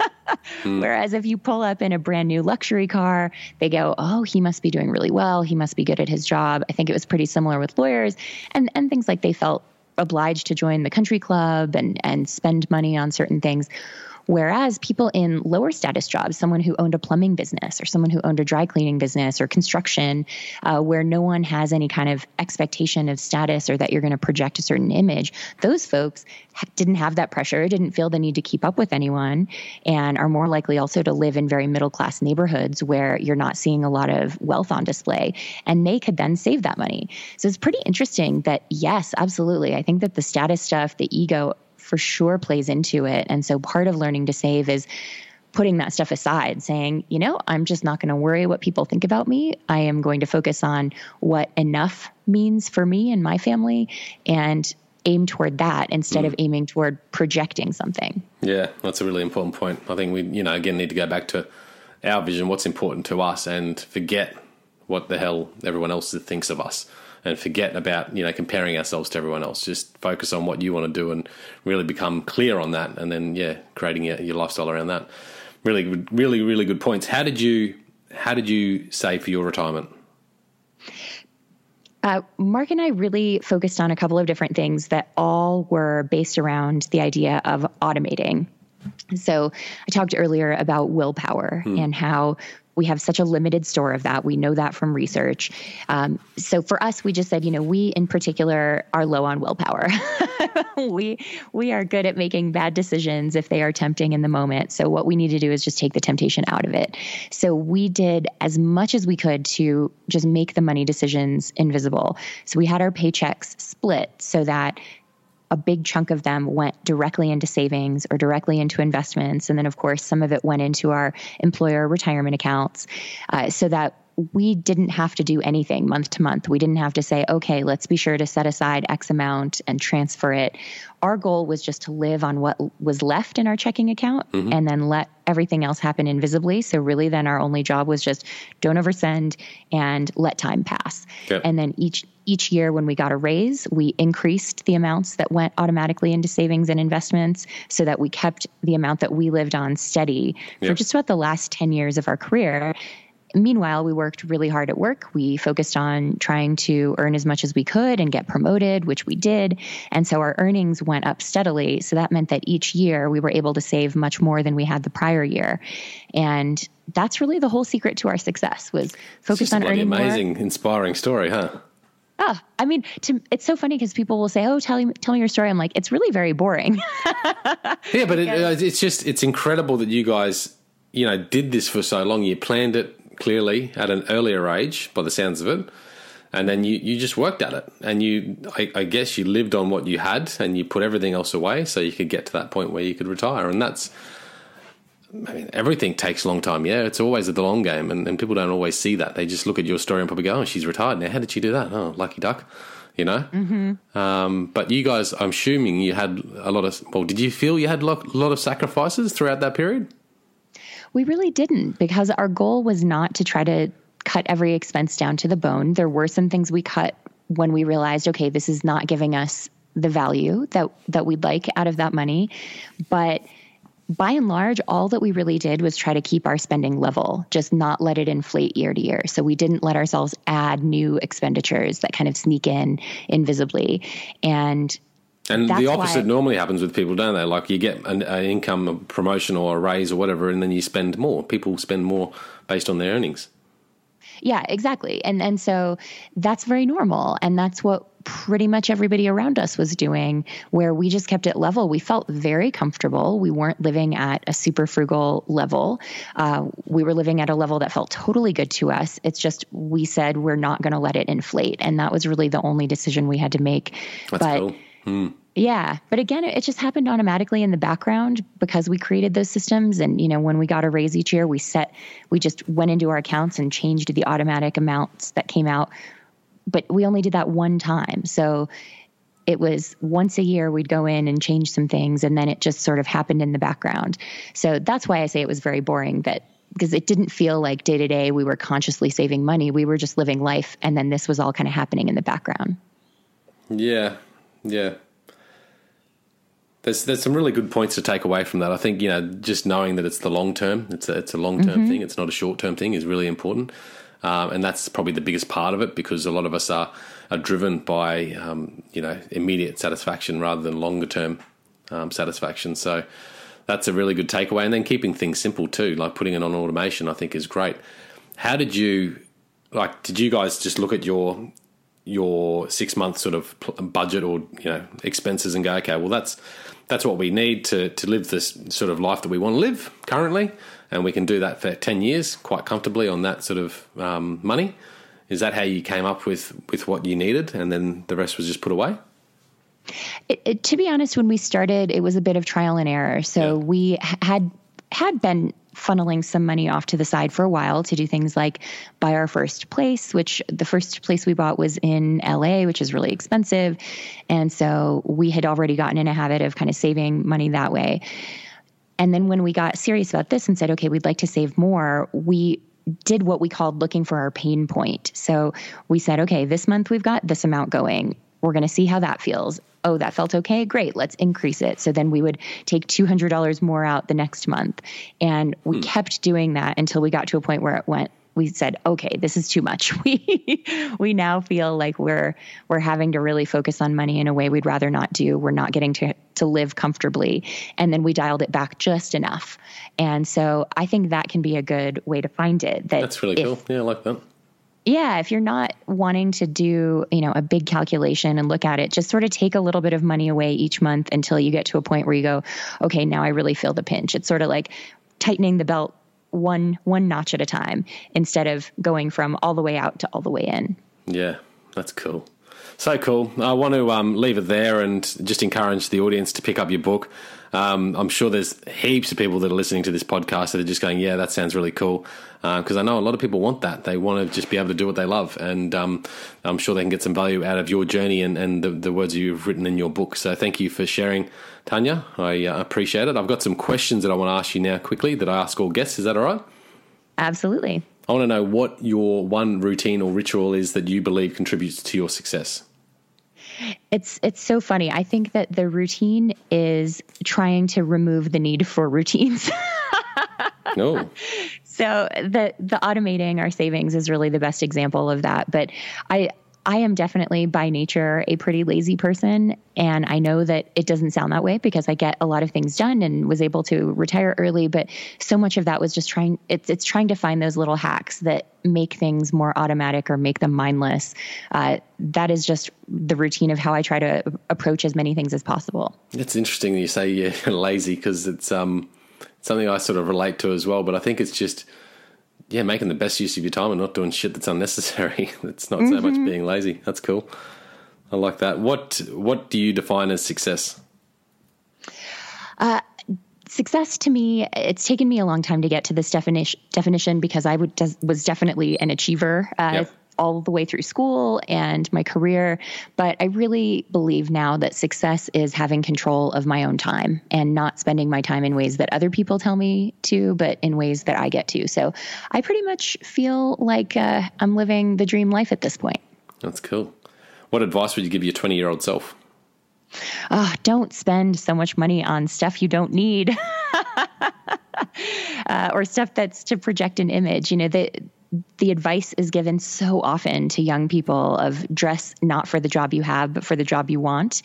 Mm. Whereas if you pull up in a brand new luxury car, they go, Oh, he must be doing really well. He must be good at his job. I think it was pretty similar with lawyers and, and things like they felt obliged to join the country club and, and spend money on certain things. Whereas people in lower status jobs, someone who owned a plumbing business or someone who owned a dry cleaning business or construction, uh, where no one has any kind of expectation of status or that you're going to project a certain image, those folks didn't have that pressure, didn't feel the need to keep up with anyone, and are more likely also to live in very middle class neighborhoods where you're not seeing a lot of wealth on display. And they could then save that money. So it's pretty interesting that, yes, absolutely. I think that the status stuff, the ego, for sure plays into it. And so part of learning to save is putting that stuff aside, saying, you know, I'm just not going to worry what people think about me. I am going to focus on what enough means for me and my family and aim toward that instead mm. of aiming toward projecting something. Yeah, that's a really important point. I think we, you know, again need to go back to our vision, what's important to us, and forget what the hell everyone else thinks of us and forget about you know comparing ourselves to everyone else. Just focus on what you want to do and really become clear on that, and then yeah, creating your, your lifestyle around that. Really, really, really good points. How did you how did you save for your retirement? Uh, Mark and I really focused on a couple of different things that all were based around the idea of automating. So I talked earlier about willpower hmm. and how we have such a limited store of that. We know that from research. Um, so for us, we just said, you know, we in particular are low on willpower. (laughs) we we are good at making bad decisions if they are tempting in the moment. So what we need to do is just take the temptation out of it. So we did as much as we could to just make the money decisions invisible. So we had our paychecks split so that a big chunk of them went directly into savings or directly into investments. And then, of course, some of it went into our employer retirement accounts uh, so that we didn't have to do anything month to month. We didn't have to say, okay, let's be sure to set aside X amount and transfer it. Our goal was just to live on what was left in our checking account mm-hmm. and then let everything else happen invisibly. So, really, then our only job was just don't oversend and let time pass. Yep. And then each each year when we got a raise, we increased the amounts that went automatically into savings and investments so that we kept the amount that we lived on steady yep. for just about the last 10 years of our career. Meanwhile, we worked really hard at work. We focused on trying to earn as much as we could and get promoted, which we did. And so our earnings went up steadily. So that meant that each year we were able to save much more than we had the prior year. And that's really the whole secret to our success was focus on earning amazing, more. inspiring story, huh? Oh, I mean, to, it's so funny because people will say, "Oh, tell me, tell me your story." I'm like, it's really very boring. (laughs) yeah, but it, uh, it's just it's incredible that you guys, you know, did this for so long. You planned it clearly at an earlier age, by the sounds of it. And then you, you just worked at it, and you I, I guess you lived on what you had, and you put everything else away so you could get to that point where you could retire. And that's, I mean, everything takes a long time. Yeah, it's always the long game, and, and people don't always see that. They just look at your story and probably go, "Oh, she's retired now. How did she do that? Oh, lucky duck." You know, mm-hmm. um, but you guys, I'm assuming you had a lot of. Well, did you feel you had a lot, a lot of sacrifices throughout that period? We really didn't because our goal was not to try to cut every expense down to the bone. There were some things we cut when we realized, okay, this is not giving us the value that that we'd like out of that money, but by and large, all that we really did was try to keep our spending level, just not let it inflate year to year. So we didn't let ourselves add new expenditures that kind of sneak in invisibly. And and the opposite normally happens with people, don't they? Like you get an, an income a promotion or a raise or whatever, and then you spend more. People spend more based on their earnings. Yeah, exactly. And and so that's very normal and that's what pretty much everybody around us was doing where we just kept it level. We felt very comfortable. We weren't living at a super frugal level. Uh, we were living at a level that felt totally good to us. It's just we said we're not going to let it inflate and that was really the only decision we had to make. That's but cool. Hmm. Yeah, but again, it just happened automatically in the background because we created those systems. And you know, when we got a raise each year, we set, we just went into our accounts and changed the automatic amounts that came out. But we only did that one time, so it was once a year we'd go in and change some things, and then it just sort of happened in the background. So that's why I say it was very boring. That because it didn't feel like day to day we were consciously saving money. We were just living life, and then this was all kind of happening in the background. Yeah, yeah there's there's some really good points to take away from that. I think you know just knowing that it's the long term, it's a, it's a long term mm-hmm. thing. It's not a short term thing is really important, um, and that's probably the biggest part of it because a lot of us are are driven by um, you know immediate satisfaction rather than longer term um, satisfaction. So that's a really good takeaway. And then keeping things simple too, like putting it on automation, I think is great. How did you like? Did you guys just look at your your six month sort of budget or you know expenses and go, okay, well that's that's what we need to to live this sort of life that we want to live currently, and we can do that for ten years quite comfortably on that sort of um, money. Is that how you came up with with what you needed, and then the rest was just put away? It, it, to be honest, when we started, it was a bit of trial and error. So yeah. we had had been funneling some money off to the side for a while to do things like buy our first place, which the first place we bought was in LA, which is really expensive. And so we had already gotten in a habit of kind of saving money that way. And then when we got serious about this and said, okay, we'd like to save more, we did what we called looking for our pain point. So we said, okay, this month we've got this amount going. We're going to see how that feels oh, that felt okay. Great. Let's increase it. So then we would take $200 more out the next month. And we mm. kept doing that until we got to a point where it went, we said, okay, this is too much. (laughs) We we now feel like we're we're having to really focus on money in a way we'd rather not do. We're not getting to to live comfortably. And then we dialed it back just enough. And so I think that can be a good way to find it. That That's really if, cool. Yeah, I like that yeah, if you're not wanting to do, you know, a big calculation and look at it, just sort of take a little bit of money away each month until you get to a point where you go, okay, now I really feel the pinch. It's sort of like tightening the belt one one notch at a time instead of going from all the way out to all the way in. Yeah, that's cool. So cool. I want to um, leave it there and just encourage the audience to pick up your book. Um, I'm sure there's heaps of people that are listening to this podcast that are just going, "Yeah, that sounds really cool," because uh, I know a lot of people want that. They want to just be able to do what they love, and um, I'm sure they can get some value out of your journey and, and the, the, words you've written in your book. So thank you for sharing, Tanja. I uh, appreciate it. I've got some questions that I want to ask you now quickly that I ask all guests. Is that all right? Absolutely. I want to know what your one routine or ritual is that you believe contributes to your success. It's it's so funny. I think that the routine is trying to remove the need for routines. no. (laughs) Oh. So the the automating our savings is really the best example of that. But I I am definitely by nature a pretty lazy person. And I know that it doesn't sound that way because I get a lot of things done and was able to retire early. But so much of that was just trying, it's, it's trying to find those little hacks that make things more automatic or make them mindless. Uh, that is just the routine of how I try to approach as many things as possible. It's interesting you say you're (laughs) lazy because it's um, something I sort of relate to as well. But I think it's just, yeah, making the best use of your time and not doing shit that's unnecessary. (laughs) it's not mm-hmm. so much mm-hmm. being lazy. That's cool. I like that. What what do you define as success? Uh, success to me, it's taken me a long time to get to this definition definition because I would was definitely an achiever. Uh, yep all the way through school and my career. But I really believe now that success is having control of my own time and not spending my time in ways that other people tell me to, but in ways that I get to. So I pretty much feel like uh, I'm living the dream life at this point. That's cool. What advice would you give your 20 year old self? Oh, don't spend so much money on stuff you don't need. (laughs) uh, or stuff that's to project an image. You know, the the advice is given so often to young people of dress not for the job you have, but for the job you want.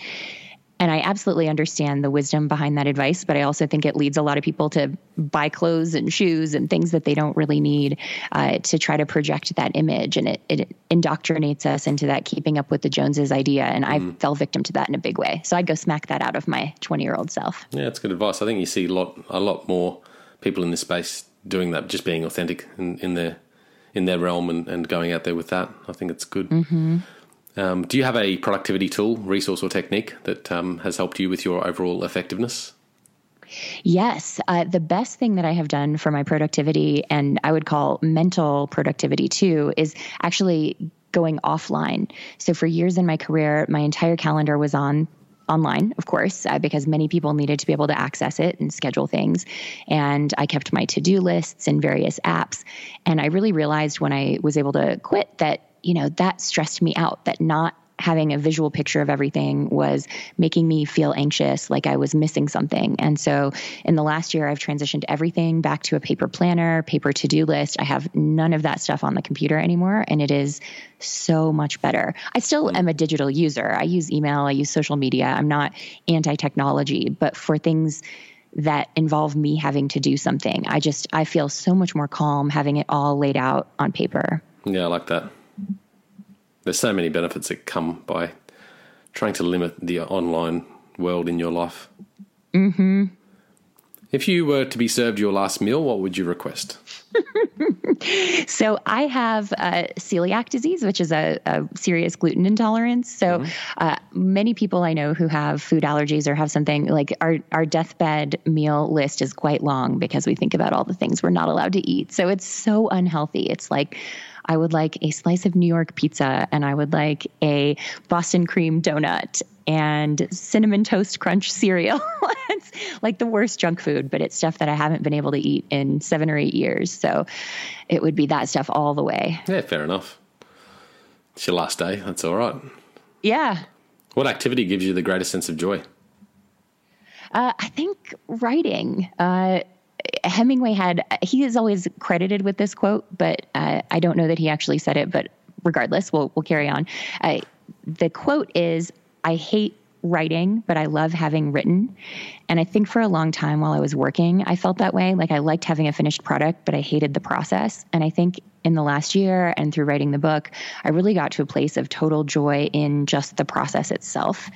And I absolutely understand the wisdom behind that advice, but I also think it leads a lot of people to buy clothes and shoes and things that they don't really need uh, to try to project that image. And it, it indoctrinates us into that keeping up with the Joneses idea. And I mm. fell victim to that in a big way. So I'd go smack that out of my 20 year old self. Yeah, that's good advice. I think you see a lot, a lot more people in this space doing that, just being authentic in, in their in their realm and, and going out there with that. I think it's good. Mm-hmm. Um, do you have a productivity tool, resource, or technique that um, has helped you with your overall effectiveness? Yes. Uh, the best thing that I have done for my productivity, and I would call mental productivity too, is actually going offline. So for years in my career, my entire calendar was on online, of course, uh, because many people needed to be able to access it and schedule things. And I kept my to do lists in various apps. And I really realized when I was able to quit that you know, that stressed me out that not having a visual picture of everything was making me feel anxious, like I was missing something. And so in the last year, I've transitioned everything back to a paper planner, paper to do list. I have none of that stuff on the computer anymore, and it is so much better. I still mm-hmm. am a digital user. I use email, I use social media. I'm not anti technology, but for things, that involve me having to do something. I just I feel so much more calm having it all laid out on paper. Yeah, I like that. There's so many benefits that come by trying to limit the online world in your life. Mm-hmm. If you were to be served your last meal, what would you request? (laughs) so I have uh, celiac disease, which is a, a serious gluten intolerance. So mm-hmm. uh, many people I know who have food allergies or have something like our our deathbed meal list is quite long because we think about all the things we're not allowed to eat. So it's so unhealthy. It's like I would like a slice of New York pizza and I would like a Boston cream donut and cinnamon toast crunch cereal. (laughs) it's like the worst junk food, but it's stuff that I haven't been able to eat in seven or eight years. So it would be that stuff all the way. Yeah, fair enough. It's your last day. That's all right. Yeah. What activity gives you the greatest sense of joy? Uh, I think writing. Uh, Hemingway had, he is always credited with this quote, but uh, I don't know that he actually said it, but regardless, we'll, we'll carry on. Uh, the quote is I hate writing, but I love having written. And I think for a long time while I was working, I felt that way. Like I liked having a finished product, but I hated the process. And I think in the last year and through writing the book, I really got to a place of total joy in just the process itself.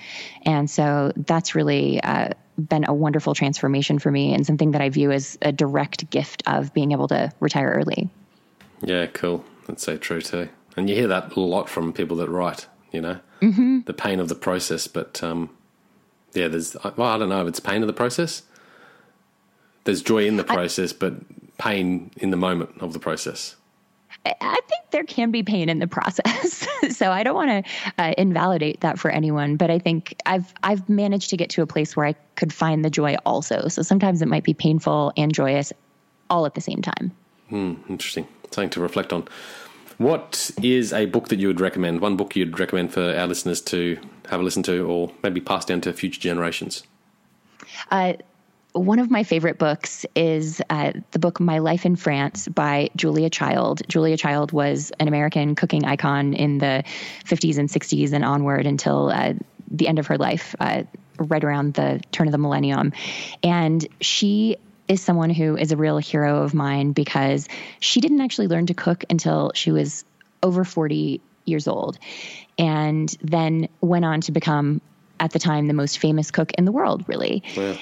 And so that's really uh, been a wonderful transformation for me and something that I view as a direct gift of being able to retire early. Yeah, cool. That's so true too. And you hear that a lot from people that write, you know, mm-hmm. the pain of the process. But um, yeah, there's, well, I don't know if it's pain of the process. There's joy in the process, I, but pain in the moment of the process. I think there can be pain in the process. (laughs) so I don't want to uh, invalidate that for anyone, but I think I've I've managed to get to a place where I could find the joy also. So sometimes it might be painful and joyous all at the same time. Hmm, interesting. Something to reflect on. What is a book that you would recommend? One book you'd recommend for our listeners to have a listen to, or maybe pass down to future generations? Uh, one of my favorite books is uh, the book My Life in France by Julia Child. Julia Child was an American cooking icon in the 50s and 60s and onward until uh, the end of her life, uh, right around the turn of the millennium. And she is someone who is a real hero of mine because she didn't actually learn to cook until she was over 40 years old and then went on to become at the time the most famous cook in the world really yeah.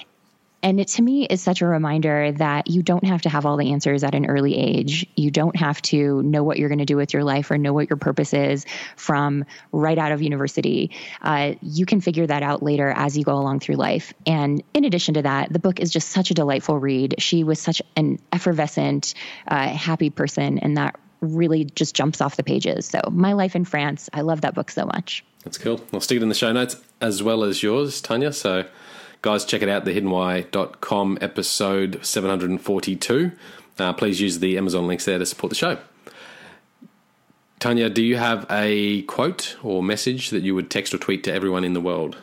And it to me is such a reminder that you don't have to have all the answers at an early age. You don't have to know what you're going to do with your life or know what your purpose is from right out of university. Uh, you can figure that out later as you go along through life. And in addition to that, the book is just such a delightful read. She was such an effervescent, uh, happy person, and that really just jumps off the pages. So, My Life in France, I love that book so much. That's cool. I'll stick it in the show notes as well as yours, Tanja. So, Guys, check it out, thehiddenwhy.com episode 742. Uh, please use the Amazon links there to support the show. Tanja, do you have a quote or message that you would text or tweet to everyone in the world?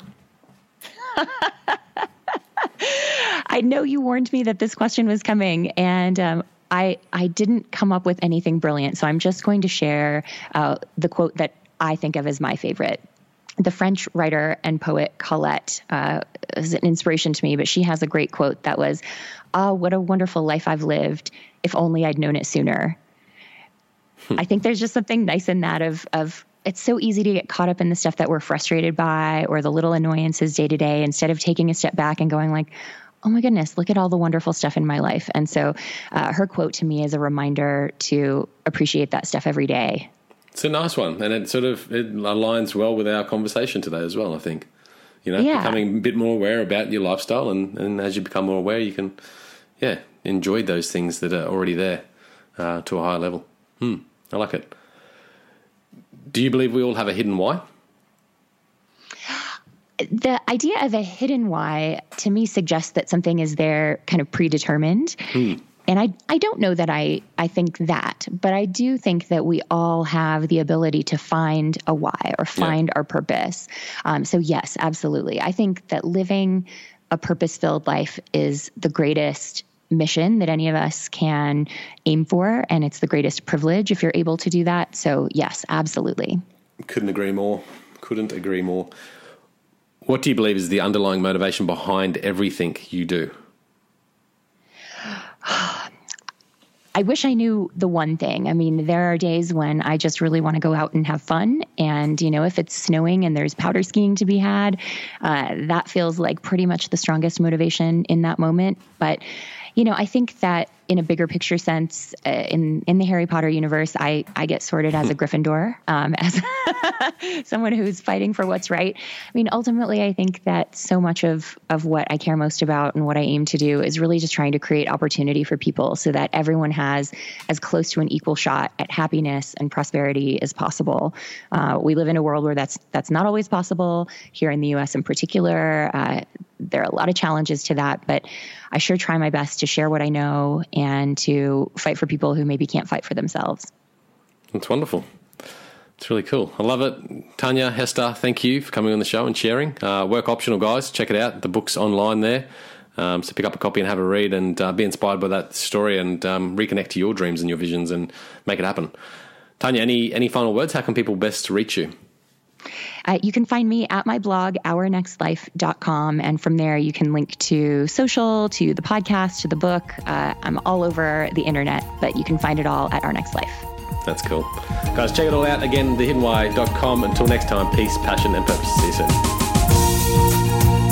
(laughs) I know you warned me that this question was coming, and um, I I didn't come up with anything brilliant. So I'm just going to share uh, the quote that I think of as my favorite. The French writer and poet Colette uh, is an inspiration to me, but she has a great quote that was, "Ah, oh, what a wonderful life I've lived. If only I'd known it sooner." I think there's just something nice in that of of it's so easy to get caught up in the stuff that we're frustrated by or the little annoyances day to day instead of taking a step back and going like oh my goodness look at all the wonderful stuff in my life and so uh, her quote to me is a reminder to appreciate that stuff every day it's a nice one and it sort of it aligns well with our conversation today as well i think you know yeah. becoming a bit more aware about your lifestyle and, and as you become more aware you can yeah enjoy those things that are already there uh, to a higher level hmm I like it. Do you believe we all have a hidden why? The idea of a hidden why to me suggests that something is there kind of predetermined. Hmm. And I, I don't know that I, I think that, but I do think that we all have the ability to find a why or find yeah. our purpose. Um, so, yes, absolutely. I think that living a purpose filled life is the greatest mission that any of us can aim for. And it's the greatest privilege if you're able to do that. So, yes, absolutely. Couldn't agree more. Couldn't agree more. What do you believe is the underlying motivation behind everything you do? I wish I knew the one thing. I mean, there are days when I just really want to go out and have fun. And, you know, if it's snowing and there's powder skiing to be had, uh, that feels like pretty much the strongest motivation in that moment. But you know, I think that in a bigger picture sense, uh, in in the Harry Potter universe, I I get sorted as a Gryffindor, um, (laughs) as someone who's fighting for what's right. I mean, ultimately, I think that so much of of what I care most about and what I aim to do is really just trying to create opportunity for people, so that everyone has as close to an equal shot at happiness and prosperity as possible. Uh, we live in a world where that's that's not always possible. Here in the U.S., in particular, uh, there are a lot of challenges to that, but I sure try my best to share what I know and to fight for people who maybe can't fight for themselves. That's wonderful. It's really cool. I love it. Tanja, Hester, thank you for coming on the show and sharing. Uh, work optional, guys. Check it out. The book's online there. Um, so pick up a copy and have a read and uh, be inspired by that story and um, reconnect to your dreams and your visions and make it happen. Tanja, any any final words? How can people best reach you? Uh, you can find me at my blog, ournextlife.com. And from there, you can link to social, to the podcast, to the book. Uh, I'm all over the internet, but you can find it all at Our Next Life. That's cool. Guys, check it all out. Again, thehiddenwhy.com. Until next time, peace, passion, and purpose. See you soon.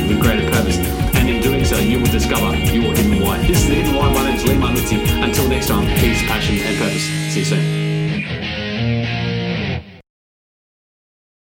with greater purpose. And in doing so, you will discover your hidden why. This is the hidden why. My name is Lee Marlitzi. Until next time, peace, passion, and purpose. See you soon.